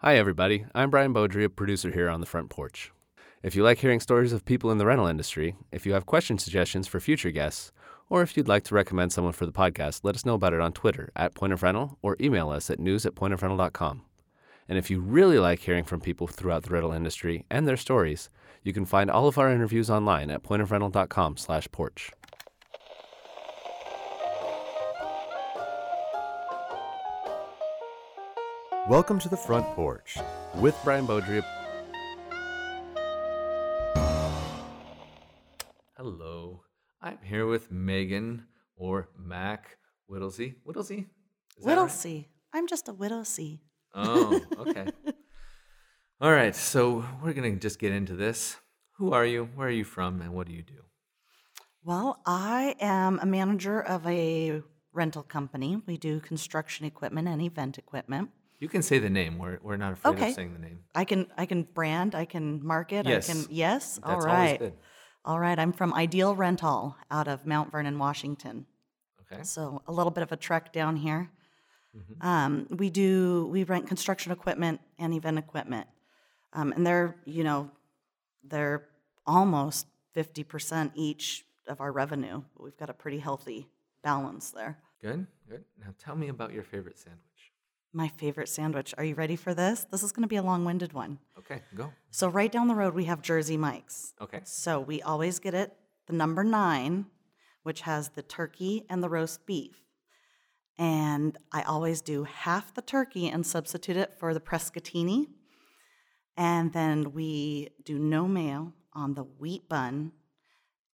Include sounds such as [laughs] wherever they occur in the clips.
Hi, everybody. I'm Brian Beaudry, a producer here on the front porch. If you like hearing stories of people in the rental industry, if you have question suggestions for future guests, or if you'd like to recommend someone for the podcast, let us know about it on Twitter at Point of Rental or email us at news at pointofrental.com. And if you really like hearing from people throughout the rental industry and their stories, you can find all of our interviews online at pointofrental.com slash porch. Welcome to the front porch With Brian Beaudry. Hello. I'm here with Megan or Mac Whittlesey. Whittlesey? Is that right? Whittlesey. I'm just a Whittlesey. Oh, [laughs] okay. All right, so we're going to just get into this. Who are you? Where are you from? And what do you do? Well, I am a manager of a rental company. We do construction equipment and event equipment. You can say the name. We're, we're not afraid Okay. of saying the name. I can I can brand, I can market, Yes. I can yes. All That's always right. All right. I'm from Ideal Rent-All out of Mount Vernon, Washington. Okay. So a little bit of a trek down here. Mm-hmm. Um, we do we rent construction equipment and event equipment, um, and they're you know they're almost fifty percent each of our revenue. We've got a pretty healthy balance there. Good, good. Now tell me about your favorite sandwich. My favorite sandwich. Are you ready for this? This is going to be a long-winded one. Okay, go. So right down the road we have Jersey Mike's. Okay. So we always get it the number nine, which has the turkey and the roast beef. And I always do half the turkey and substitute it for the prosciuttini. And then we do no mayo on the wheat bun,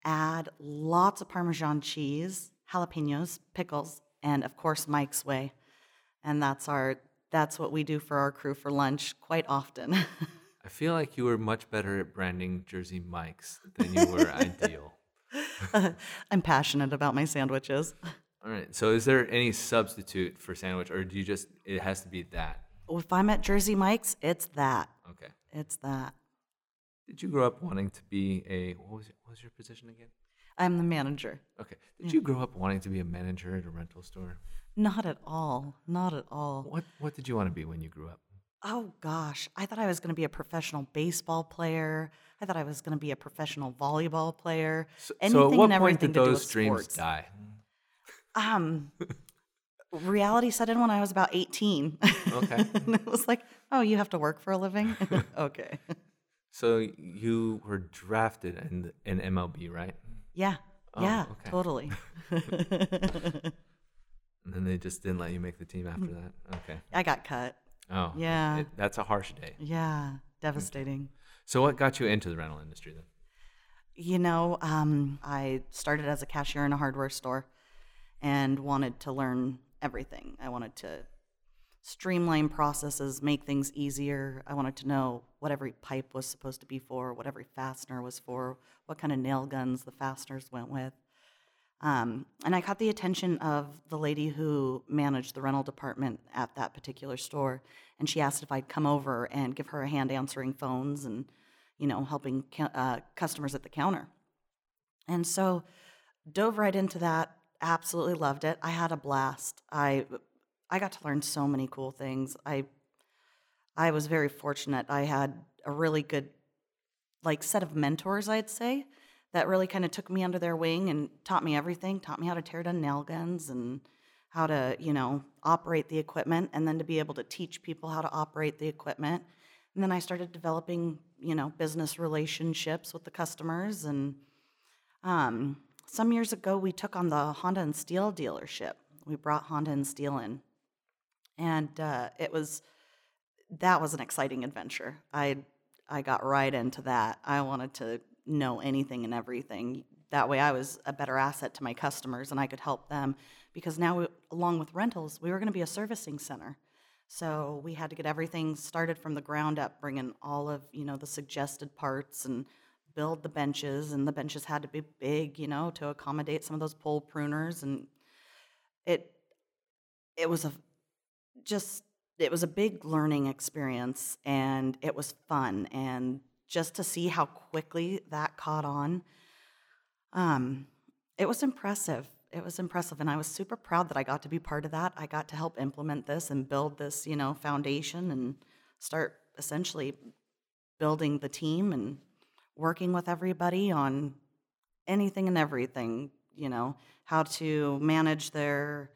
add lots of Parmesan cheese, jalapenos, pickles, and of course Mike's Way. And that's our that's what we do for our crew for lunch quite often. [laughs] I feel like you were much better at branding Jersey Mike's than you were [laughs] ideal. [laughs] I'm passionate about my sandwiches. All right. So is there any substitute for sandwich or do you just it has to be that? If I'm at Jersey Mike's, it's that. Okay. It's that. Did you grow up wanting to be a what was it, what was your position again? I'm the manager. Okay. Did you grow up wanting to be a manager at a rental store? Not at all. Not at all. What what did you want to be when you grew up? Oh gosh, I thought I was going to be a professional baseball player. I thought I was going to be a professional volleyball player. So, Anything so at what and point did those dreams sports. die? Um, reality set in when I was about 18. Okay. [laughs] and it was like, oh, you have to work for a living? [laughs] [laughs] okay. So you were drafted in in MLB, right? Yeah. Oh, yeah, okay. totally. And then they just didn't let you make the team after that. Okay. I got cut. Oh. Yeah. it- that's a harsh day. Yeah, devastating. So what got you into the rental industry then? You know, um, I started as a cashier in a hardware store and wanted to learn everything. I wanted to streamline processes, make things easier. I wanted to know what every pipe was supposed to be for, what every fastener was for, what kind of nail guns the fasteners went with. Um, and I caught the attention of the lady who managed the rental department at that particular store, and she asked if I'd come over and give her a hand answering phones and, you know, helping ca- uh, customers at the counter. And so, dove right into that. Absolutely loved it. I had a blast. I, I got to learn so many cool things. I, I was very fortunate. I had a really good, like, set of mentors. I'd say that really kind of took me under their wing and taught me everything, taught me how to tear down nail guns and how to, you know, operate the equipment and then to be able to teach people how to operate the equipment. And then I started developing, you know, business relationships with the customers. And um, some years ago, we took on the Honda and Stihl dealership. We brought Honda and Stihl in. And uh, it was, that was an exciting adventure. I, I got right into that. I wanted to know anything and everything. That way, I was a better asset to my customers and I could help them because now, we, along with rentals, we were going to be a servicing center. So we had to get everything started from the ground up, bring in all of you know the suggested parts and build the benches, and the benches had to be big, you know, to accommodate some of those pole pruners, and it it was a just it was a big learning experience, and it was fun, and just to see how quickly that caught on, um, it was impressive. It was impressive, and I was super proud that I got to be part of that. I got to help implement this and build this, you know, foundation and start essentially building the team and working with everybody on anything and everything, you know, how to manage their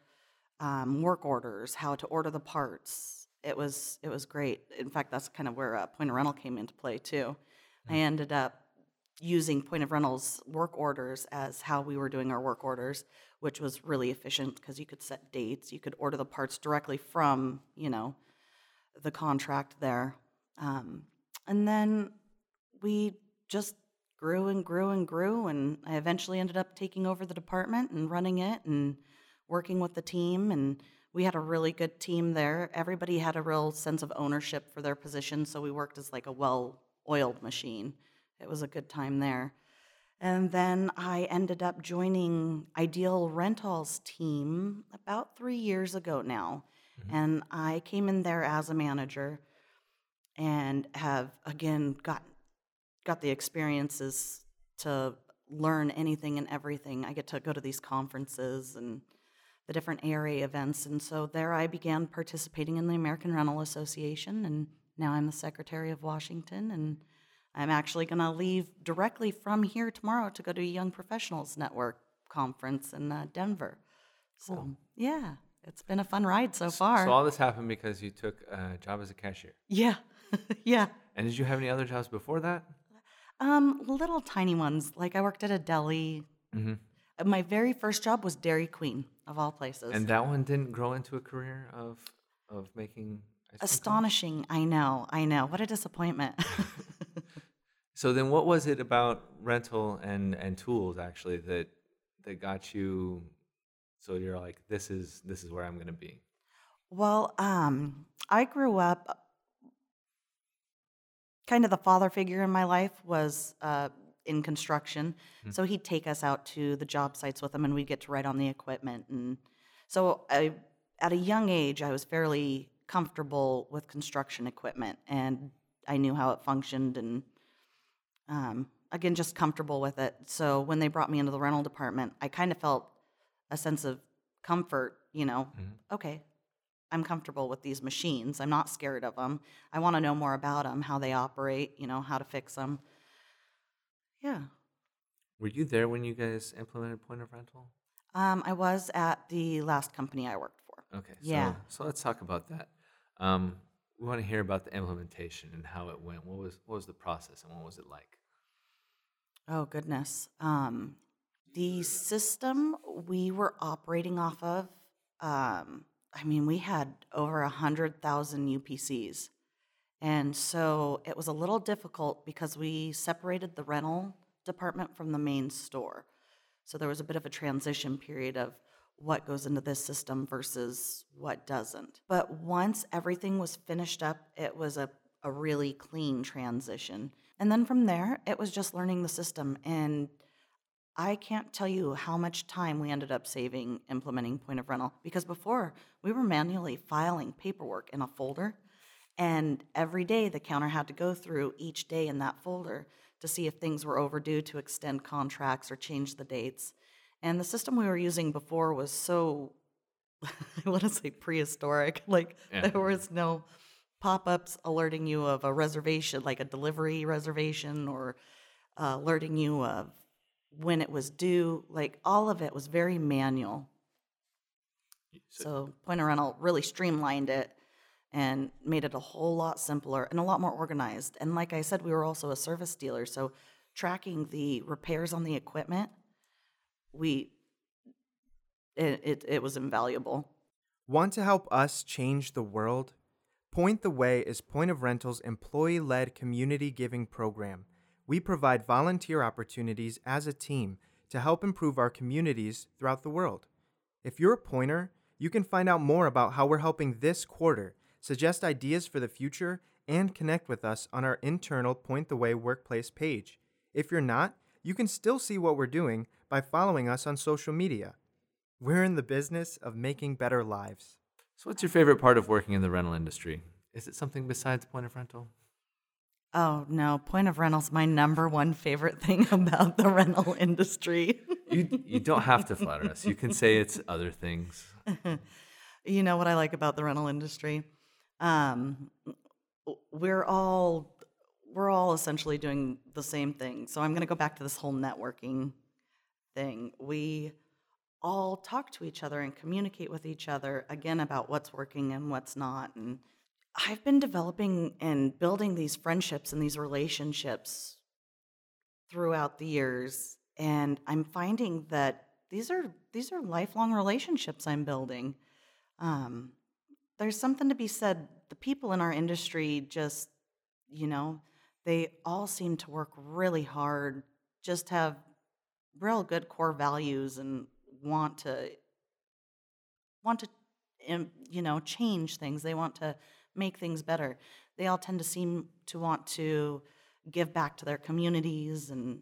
um, work orders, how to order the parts. It was it was great. In fact, that's kind of where uh, Point of Rental came into play too. I ended up using Point of Rental's work orders as how we were doing our work orders, which was really efficient because you could set dates, you could order the parts directly from you know the contract there, um, and then we just grew and grew and grew, and I eventually ended up taking over the department and running it and working with the team and we had a really good team there. Everybody had a real sense of ownership for their position so we worked as like a well-oiled machine. It was a good time there. And then i ended up joining Ideal Rent-All's team about three years ago now. Mm-hmm. And i came in there as a manager and have again got got the experiences to learn anything and everything. I get to go to these conferences and the different area events. And so there I began participating in the American Rental Association, and now I'm the Secretary of Washington. And I'm actually going to leave directly from here tomorrow to go to a Young Professionals Network conference in uh, Denver. So, yeah, it's been a fun ride so far. So all this happened because you took a job as a cashier. yeah, [laughs] yeah. And did you have any other jobs before that? Um, little tiny ones. Like I worked at a deli. Mm-hmm. My very first job was Dairy Queen, of all places. And that one didn't grow into a career of of making? Astonishing. I know. I know. What a disappointment. [laughs] So then, what was it about rental and and tools actually that that got you? So you're like, this is this is where I'm gonna be. well, um, I grew up. Kind of the father figure in my life was uh, in construction, so he'd take us out to the job sites with him, and we'd get to ride on the equipment. And so, I, at a young age, I was fairly comfortable with construction equipment, and I knew how it functioned, and um, again, just comfortable with it. So when they brought me into the rental department, I kind of felt a sense of comfort, you know, okay, I'm comfortable with these machines. I'm not scared of them. I want to know more about them, how they operate, you know, how to fix them. Yeah. Were you there when you guys implemented point of rental? Um, I was at the last company I worked for. Okay. Yeah. So, so let's talk about that. Um, we want to hear about the implementation and how it went. What was what was the process and what was it like? Oh, goodness. Um, the system we were operating off of, um, I mean, we had over a 100,000 UPCs. And so it was a little difficult because we separated the rental department from the main store. So there was a bit of a transition period of what goes into this system versus what doesn't. But once everything was finished up, it was a, a really clean transition. And then from there, it was just learning the system. And I can't tell you how much time we ended up saving implementing point of rental because before we were manually filing paperwork in a folder. And every day the counter had to go through each day in that folder to see if things were overdue to extend contracts or change the dates. And the system we were using before was so, [laughs] I want to say prehistoric. [laughs] Like Yeah. there was no pop ups alerting you of a reservation, like a delivery reservation, or uh, alerting you of when it was due. Like all of it was very manual. So Point of Rental really streamlined it and made it a whole lot simpler and a lot more organized. And like I said, we were also a service dealer, so tracking the repairs on the equipment, we it it, it was invaluable. Want to help us change the world? Point the Way is Point of Rental's employee led community giving program. We provide volunteer opportunities as a team to help improve our communities throughout the world. If you're a pointer, you can find out more about how we're helping this quarter, suggest ideas for the future, and connect with us on our internal Point the Way workplace page. If you're not, you can still see what we're doing by following us on social media. We're in the business of making better lives. So, what's your favorite part of working in the rental industry? Is it something besides point of rental? Oh no, Point of Rental's my number one favorite [laughs] thing about the rental industry. You you don't have to flatter us. You can say it's other things. [laughs] you know what I like about the rental industry? Um, we're all we're all essentially doing the same thing. So I'm going to go back to this whole networking thing. We all talk to each other and communicate with each other again about what's working and what's not. And I've been developing and building these friendships and these relationships throughout the years and I'm finding that these are these are lifelong relationships I'm building. Um, there's something to be said. The people in our industry just, you know, they all seem to work really hard, just have real good core values and want to want to you know change things they want to make things better they all tend to seem to want to give back to their communities and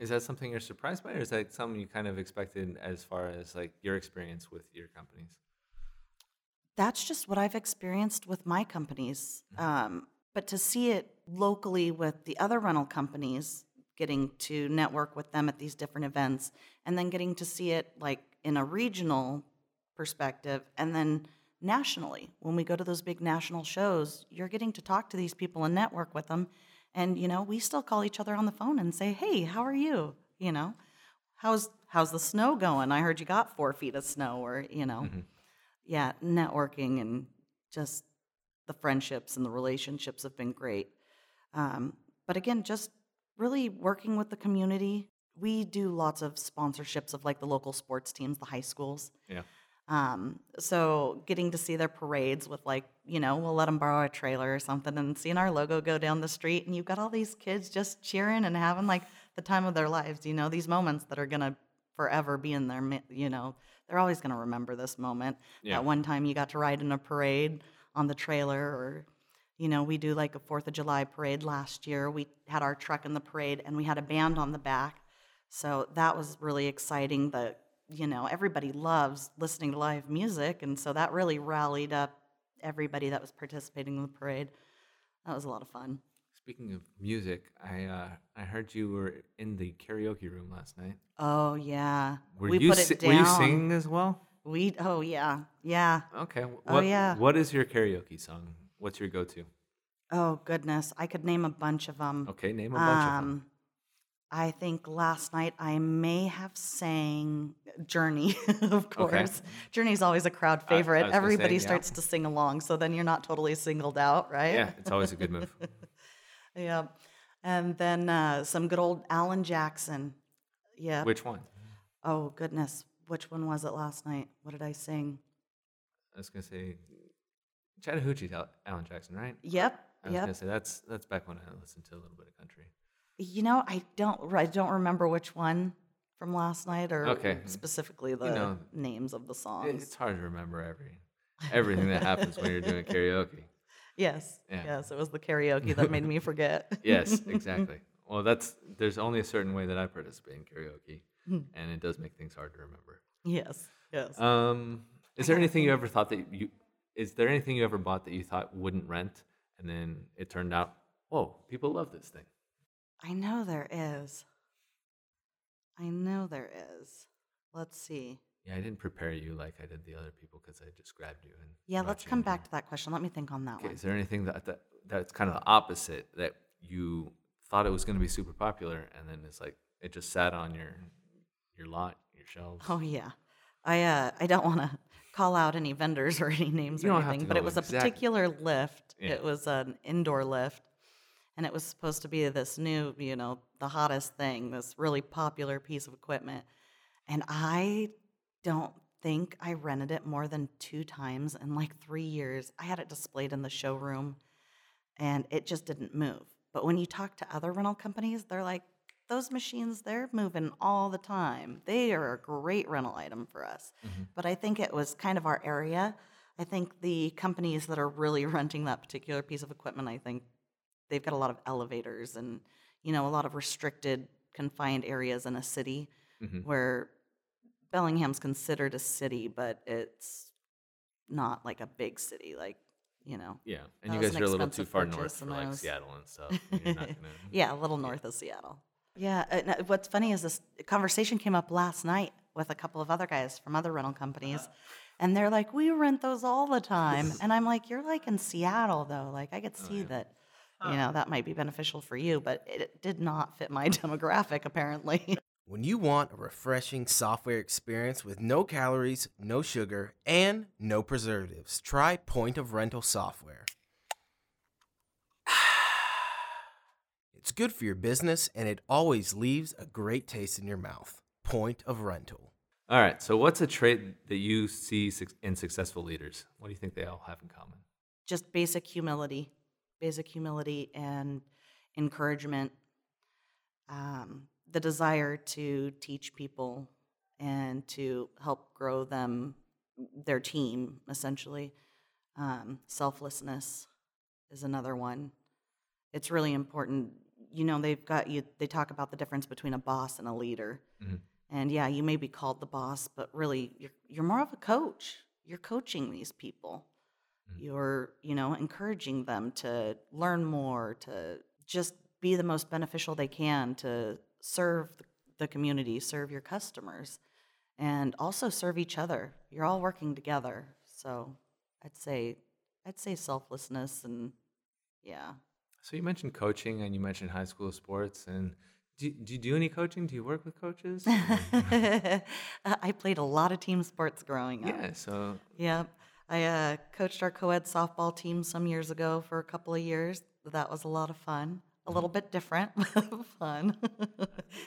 is that something you're surprised by, or is that something you kind of expected as far as like your experience with your companies? That's just what I've experienced with my companies. Mm-hmm. Um, but to see it locally with the other rental companies, getting to network with them at these different events, and then getting to see it like in a regional perspective, and then nationally. When we go to those big national shows, you're getting to talk to these people and network with them and you know, we still call each other on the phone and say, "Hey, how are you?" You know, how's how's the snow going? I heard you got four feet of snow, or you know, mm-hmm. Yeah, networking and just the friendships and the relationships have been great. Um, but again, just really working with the community. We do lots of sponsorships of like the local sports teams, the high schools. Yeah. Um, so getting to see their parades with like, you know, we'll let them borrow a trailer or something and seeing our logo go down the street and you've got all these kids just cheering and having like the time of their lives, you know, these moments that are going to forever be in their, you know, they're always going to remember this moment. Yeah. That one time you got to ride in a parade on the trailer or, you know, we do like a 4th of July parade last year. We had our truck in the parade and we had a band on the back. So that was really exciting. The you know, everybody loves listening to live music, and so that really rallied up everybody that was participating in the parade. That was a lot of fun. Speaking of music, I uh, I heard you were in the karaoke room last night. Oh yeah, were we you si- Were you singing as well? We oh yeah yeah. Okay. What, oh yeah. What is your karaoke song? What's your go-to? Oh goodness, I could name a bunch of them. Okay, name a bunch um, of them. I think last night I may have sang Journey, [laughs] of course. Okay. Journey's always a crowd favorite. Everybody say, starts to sing along, so then you're not totally singled out, right? Yeah, it's always a good move. [laughs] yeah. And then uh, some good old Alan Jackson. Yeah. Which one? Oh, goodness. Which one was it last night? What did I sing? I was going to say Chattahoochee Alan Jackson, right? Yep. I was yep. going to say that's that's back when I listened to a little bit of country. You know, I don't I don't remember which one from last night or Okay. specifically the know, names of the songs. It's hard to remember every everything that happens when you're doing karaoke. [laughs] Yes. Yeah. Yes, it was the karaoke that made me [laughs] forget. Yes, [laughs] exactly. Well, that's there's only a certain way that I participate in karaoke, hmm. and it does make things hard to remember. yes. Yes. Um, is there anything you ever thought that you is there anything you ever bought that you thought wouldn't rent, and then it turned out, whoa, people love this thing? I know there is. I know there is. Let's see. Yeah, I didn't prepare you like I did the other people because I just grabbed you and. Yeah, let's come back to that question. Let me think on that okay, one. Is there anything that, that that's kind of the opposite that you thought it was going to be super popular and then it's like it just sat on your your lot, your shelves? Oh yeah, I uh, I don't want to [laughs] call out any vendors or any names you or anything, but it was exactly. a particular lift. Yeah. It was an indoor lift and it was supposed to be this new, you know, the hottest thing, this really popular piece of equipment. And I don't think I rented it more than two times in like three years. I had it displayed in the showroom and it just didn't move. But when you talk to other rental companies, they're like, those machines, they're moving all the time. They are a great rental item for us. Mm-hmm. But I think it was kind of our area. I think the companies that are really [laughs] renting that particular piece of equipment, I think they've got a lot of elevators and you know a lot of restricted confined areas in a city mm-hmm. where Bellingham's considered a city but it's not like a big city like you know yeah and you guys are a little too far north for like was... seattle and stuff and [laughs] gonna... yeah a little north of seattle yeah uh, what's funny is this conversation came up last night with a couple of other guys from other rental companies uh And they're like, we rent those all the time. [laughs] And I'm like, you're like in Seattle though. Like I could see that, you know, that might be beneficial for you, but it did not fit my [laughs] demographic apparently. When you want a refreshing software experience with no calories, no sugar, and no preservatives, try Point of Rental software. [sighs] It's good for your business and it always leaves a great taste in your mouth. Point of Rental. All right. So, what's a trait that you see in successful leaders? What do you think they all have in common? Just basic humility, basic humility and encouragement. Um, the desire to teach people and to help grow them, their team, essentially. Um, selflessness is another one. It's really important. You know, they've got you, they talk about the difference between a boss and a leader. Mhm. And yeah, you may be called the boss, but really, you're, you're more of a coach. You're coaching these people. You're, you know, encouraging them to learn more, to just be the most beneficial they can, to serve the, community, serve your customers, and also serve each other. You're all working together. So I'd say, I'd say selflessness and yeah. So, you mentioned coaching and you mentioned high school sports. And do, do you do any coaching? Do you work with coaches? [laughs] I played a lot of team sports growing up. yeah. So, Yep. I uh, coached our co ed softball team some years ago for a couple of years. That was a lot of fun. A little bit different, [laughs] fun.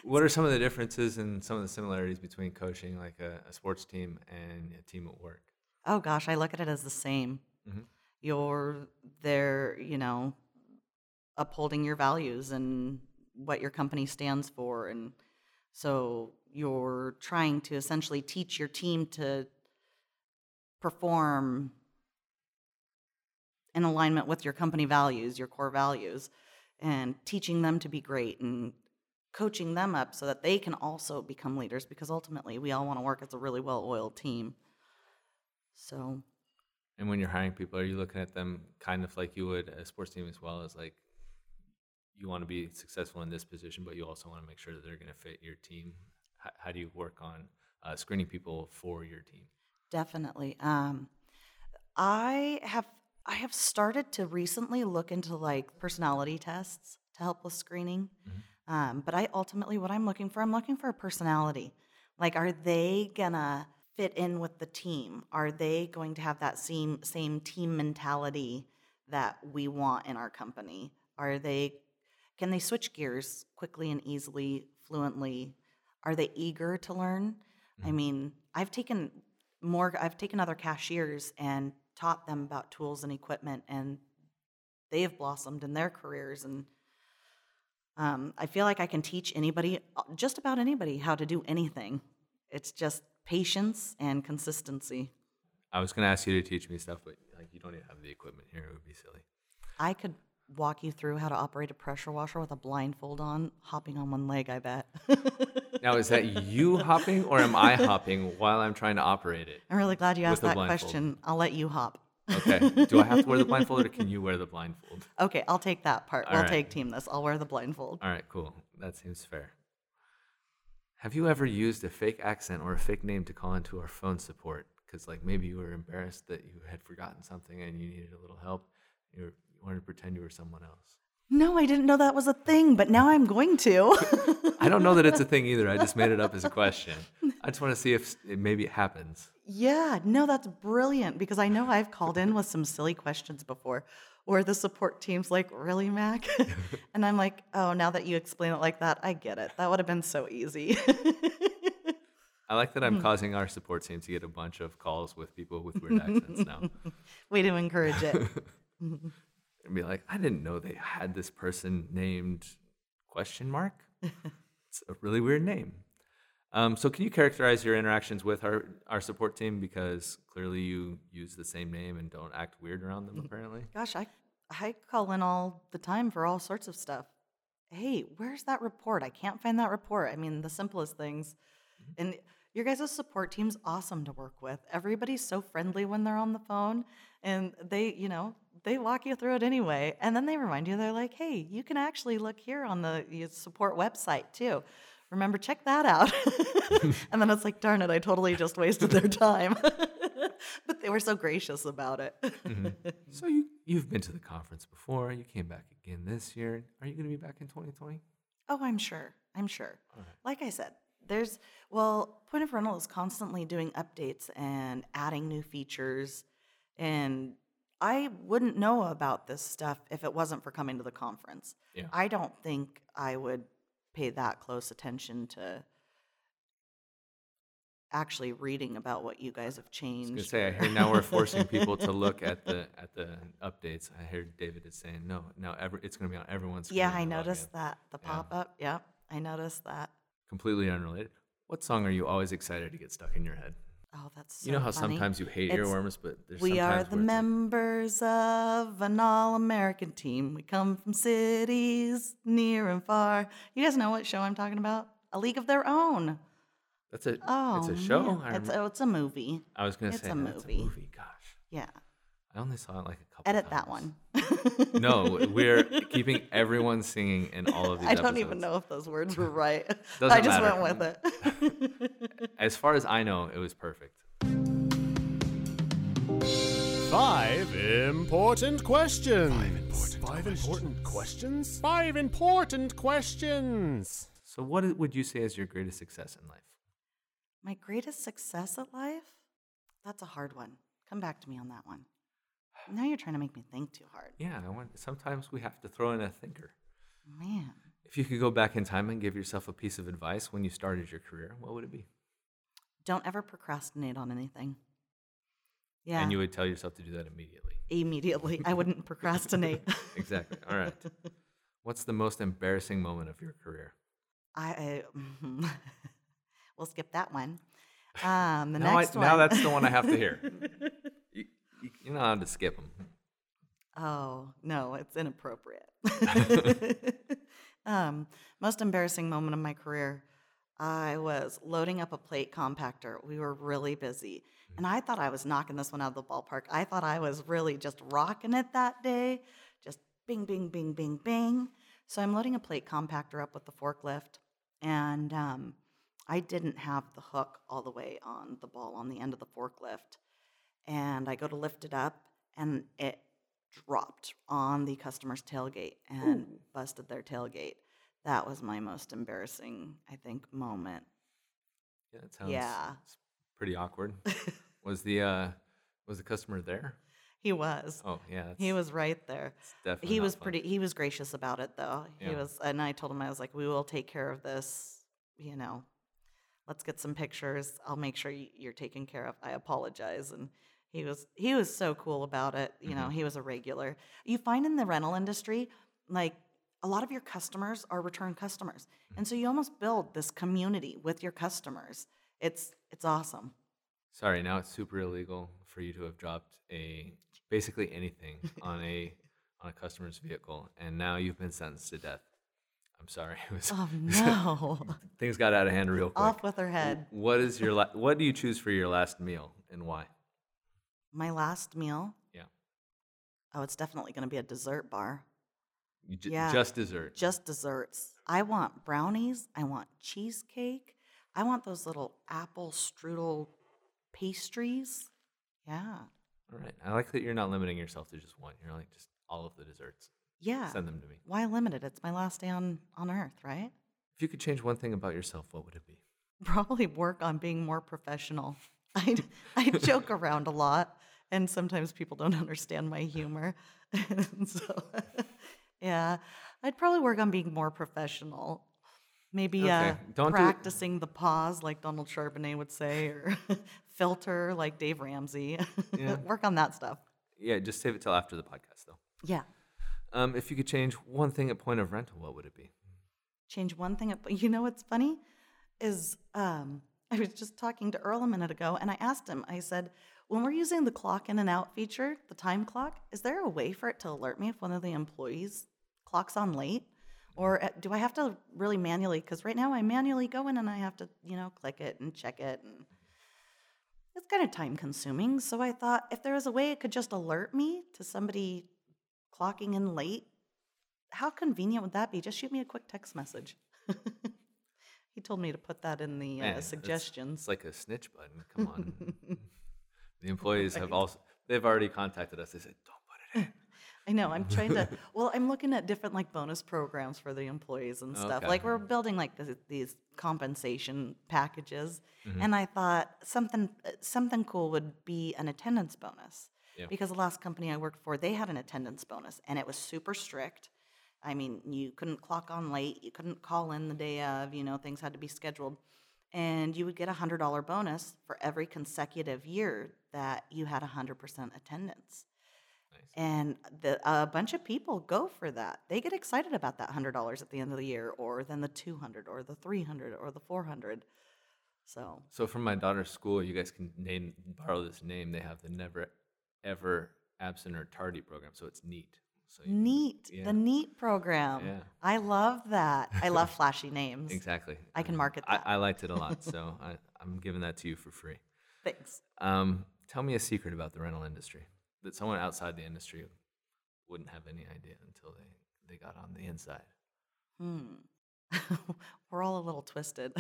what are some of the differences and some of the similarities between coaching like a, a sports team and a team at work? oh gosh, I look at it as the same. Mhm. You're there, you know, upholding your values and what your company stands for. And so you're trying to essentially teach your team to perform in alignment with your company values, your core values, and teaching them to be great and coaching them up so that they can also become leaders because ultimately we all want to work as a really well oiled team. So, And when you're hiring people, are you looking at them kind of like you would a sports team as well as like you want to be successful in this position, but you also want to make sure that they're going to fit your team? How, how do you work on uh, screening people for your team? Definitely. Um, I have I have started to recently look into like personality tests to help with screening. Um, but I ultimately what I'm looking for, I'm looking for a personality. Like, are they gonna fit in with the team? Are they going to have that same same team mentality that we want in our company? Are they can they switch gears quickly and easily, fluently? Are they eager to learn? I mean, I've taken more I've taken other cashiers and taught them about tools and equipment and they have blossomed in their careers and um, I feel like I can teach anybody, uh, just about anybody, how to do anything. It's just patience and consistency. I was going to ask you to teach me stuff, but like you don't even have the equipment here. It would be silly. I could walk you through how to operate a pressure washer with a blindfold on, hopping on one leg, I bet. [laughs] Now, is that you hopping or am I hopping while I'm trying to operate it? I'm really glad you asked that blindfold. question. I'll let you hop. Okay. Do I have to wear the blindfold or can you wear the blindfold? Okay, I'll take that part. All we'll right. take team this. I'll wear the blindfold. All right, cool. That seems fair. Have you ever used a fake accent or a fake name to call into our phone support? Because, like, maybe you were embarrassed that you had forgotten something and you needed a little help. You, were, you wanted to pretend you were someone else. No, I didn't know that was a thing, but now I'm going to. [laughs] I don't know that it's a thing either. I just made it up as a question. I just want to see if it, maybe it happens. Yeah, no, that's brilliant because I know I've called in with some silly questions before where the support team's like, Really, Mac? [laughs] and I'm like, Oh, now that you explain it like that, I get it. That would have been so easy. [laughs] I like that I'm hmm. causing our support team to get a bunch of calls with people with weird accents now. Way to encourage it. And be like, I didn't know they had this person named question mark. [laughs] it's a really weird name. Um, so can you characterize your interactions with our, our support team because clearly you use the same name and don't act weird around them apparently. Gosh, I, I call in all the time for all sorts of stuff. Hey, where's that report? I can't find that report. I mean, the simplest things. And your guys' support team's awesome to work with. Everybody's so friendly when they're on the phone, and they, you know, they walk you through it anyway. And then they remind you, they're like, hey, you can actually look here on the support website too. Remember, check that out. [laughs] and then it's like, darn it, I totally just wasted their time. [laughs] but they were so gracious about it. Mm-hmm. [laughs] So you you've been to the conference before. You came back again this year. Are you going to be back in 2020? Oh, I'm sure. I'm sure. Alright. Like I said, there's, well, Point of Rental is constantly doing updates and adding new features. And I wouldn't know about this stuff if it wasn't for coming to the conference. Yeah. I don't think I would pay that close attention to actually reading about what you guys have I was changed. going to say, I hear now we're forcing [laughs] people to look at the at the updates. I heard David is saying no. Now every, it's going to be on everyone's. yeah, I noticed that. The Yeah. pop up. Yep, I noticed that. Completely unrelated. What song are you always excited to get stuck in your head? Oh, that's so you know how funny. sometimes you hate It's- earworms, but there's We are the members of an all American team. We come from cities near and far. You guys know what show I'm talking about? A League of Their Own. That's a Oh, it's a oh, show. man. It's, oh, it's a movie. I was going to it's say a movie. a movie. Gosh, Yeah. I only saw it like a couple. Times. Edit that one. no, [laughs] we're keeping everyone singing in all of these. I don't even know if those words were right. [laughs] I just matter. went with it. [laughs] As far as I know, it was perfect. Five important questions. Five important questions. Five important questions. So, what would you say is your greatest success in life? My greatest success at life? That's a hard one. Come back to me on that one. Now you're trying to make me think too hard. Yeah, I want. Sometimes we have to throw in a thinker. Man. If you could go back in time and give yourself a piece of advice when you started your career, what would it be? Don't ever procrastinate on anything. Yeah. And you would tell yourself to do that immediately. immediately. I wouldn't [laughs] procrastinate. [laughs] Exactly. All right. What's the most embarrassing moment of your career? I, I [laughs] we'll skip that one. Um, the now, I, next one. now that's the one I have to hear. you, you, you're not allowed to skip them. Oh no, it's inappropriate. um, most embarrassing moment of my career. I was loading up a plate compactor. We were really busy, and I thought I was knocking this one out of the ballpark. I thought I was really just rocking it that day, just bing, bing, bing, bing, bing. So I'm loading a plate compactor up with the forklift, and um, I didn't have the hook all the way on the ball on the end of the forklift. And I go to lift it up, and it dropped on the customer's tailgate and busted their tailgate. That was my most embarrassing, I think, moment. Yeah, that sounds Yeah. pretty awkward. [laughs] was the uh, was the customer there? He was. Oh yeah, He was right there. definitely He was fun. pretty. He was gracious about it, though. He Yeah. was, and I told him I was like, "We will take care of this. You know, let's get some pictures. I'll make sure you're taken care of. I apologize." And he was he was so cool about it. You Mm-hmm. know, he was a regular. You find in the rental industry, like a lot of your customers are return customers, Mm-hmm. and so you almost build this community with your customers. It's it's awesome. Sorry, now it's super illegal for you to have dropped a basically anything [laughs] on a on a customer's vehicle, and now you've been sentenced to death. I'm sorry. [laughs] It was, Oh [laughs] no! things got out of hand real quick. Off with her head. What is your la- what do you choose for your last meal and why? My last meal. Yeah. Oh, it's definitely going to be a dessert bar. Ju- Yeah. Just dessert. Just desserts. I want brownies. I want cheesecake. I want those little apple strudel pastries. Yeah. All right. I like that you're not limiting yourself to just one. You're like just all of the desserts. Yeah. Send them to me. Why limit it? It's my last day on, on earth, right? If you could change one thing about yourself, what would it be? [laughs] Probably work on being more professional. [laughs] I, I joke around a lot, and sometimes people don't [laughs] understand my humor. And so, yeah, I'd probably work on being more professional. Maybe uh, Okay, do- practicing the pause, like Donald Charbonnet would say, or [laughs] filter, like Dave Ramsey. Yeah. [laughs] work on that stuff. Yeah, just save it till after the podcast, though. Yeah. Um, if you could change one thing at point of rental, what would it be? change one thing up. You know what's funny is um, I was just talking to Earl a minute ago, and I asked him. I said, "When we're using the clock in and out feature, the time clock, is there a way for it to alert me if one of the employees clocks on late, or uh, do I have to really manually? Because right now I manually go in and I have to, you know, click it and check it, and it's kind of time consuming. So I thought if there was a way it could just alert me to somebody clocking in late, how convenient would that be? Just shoot me a quick text message. [laughs] he told me to put that in the uh, that's- suggestions. It's like a snitch button. Come on. [laughs] The employees have also they've already contacted us. They said, "Don't put it in." I know. I'm trying to. [laughs] Well, I'm looking at different like bonus programs for the employees and stuff. Okay. Like we're building like this, these compensation packages, Mm-hmm. and I thought something something cool would be an attendance bonus. Yeah. Because the last company I worked for, they had an attendance bonus, and it was super strict. I mean, you couldn't clock on late, you couldn't call in the day of. You know, things had to be scheduled, and you would get a hundred dollar bonus for every consecutive year that you had a hundred percent attendance. And the, a bunch of people go for that. They get excited about that hundred dollars at the end of the year, or then the two hundred, or the three hundred, or the four hundred. So So from my daughter's school, you guys can name borrow this name. They have the never ever absent or tardy program. So it's neat. So neat, yeah. the neat program. Yeah. I love that. I love [laughs] flashy names. Exactly. I can Uh, market I, that. I liked it a lot, so [laughs] I, I'm giving that to you for free. Thanks. Um, tell me a secret about the rental industry that someone outside the industry wouldn't have any idea until they, they got on the inside. Hmm. [laughs] We're all a little twisted.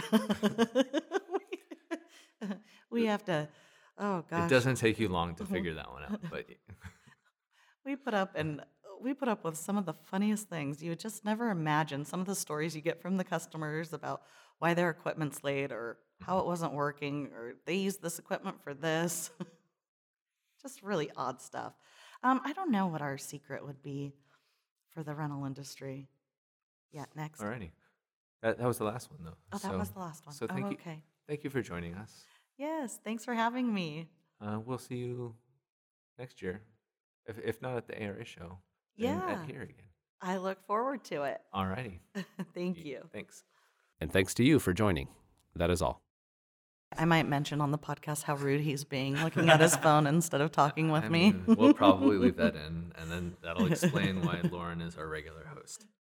we have to. Oh gosh. It doesn't take you long to figure that one out, but we put up and we put up with some of the funniest things you would just never imagine some of the stories you get from the customers about why their equipment's late or how it wasn't working or they used this equipment for this [laughs] just really odd stuff um, i don't know what our secret would be for the rental industry yeah next alrighty. That, that was the last one, though. oh that was the last one. So oh, thank you, okay thank you for joining us. yes thanks for having me Uh, we'll see you next year, if if not at the ARA show. Yeah. at here again. i look forward to it Alrighty. [laughs] thank you Thanks. And thanks to you for joining. That is all. I might mention on the podcast how rude he's being, looking at his phone instead of talking with I me. mean, we'll probably leave [laughs] that in, and then that'll explain why Lauren is our regular host.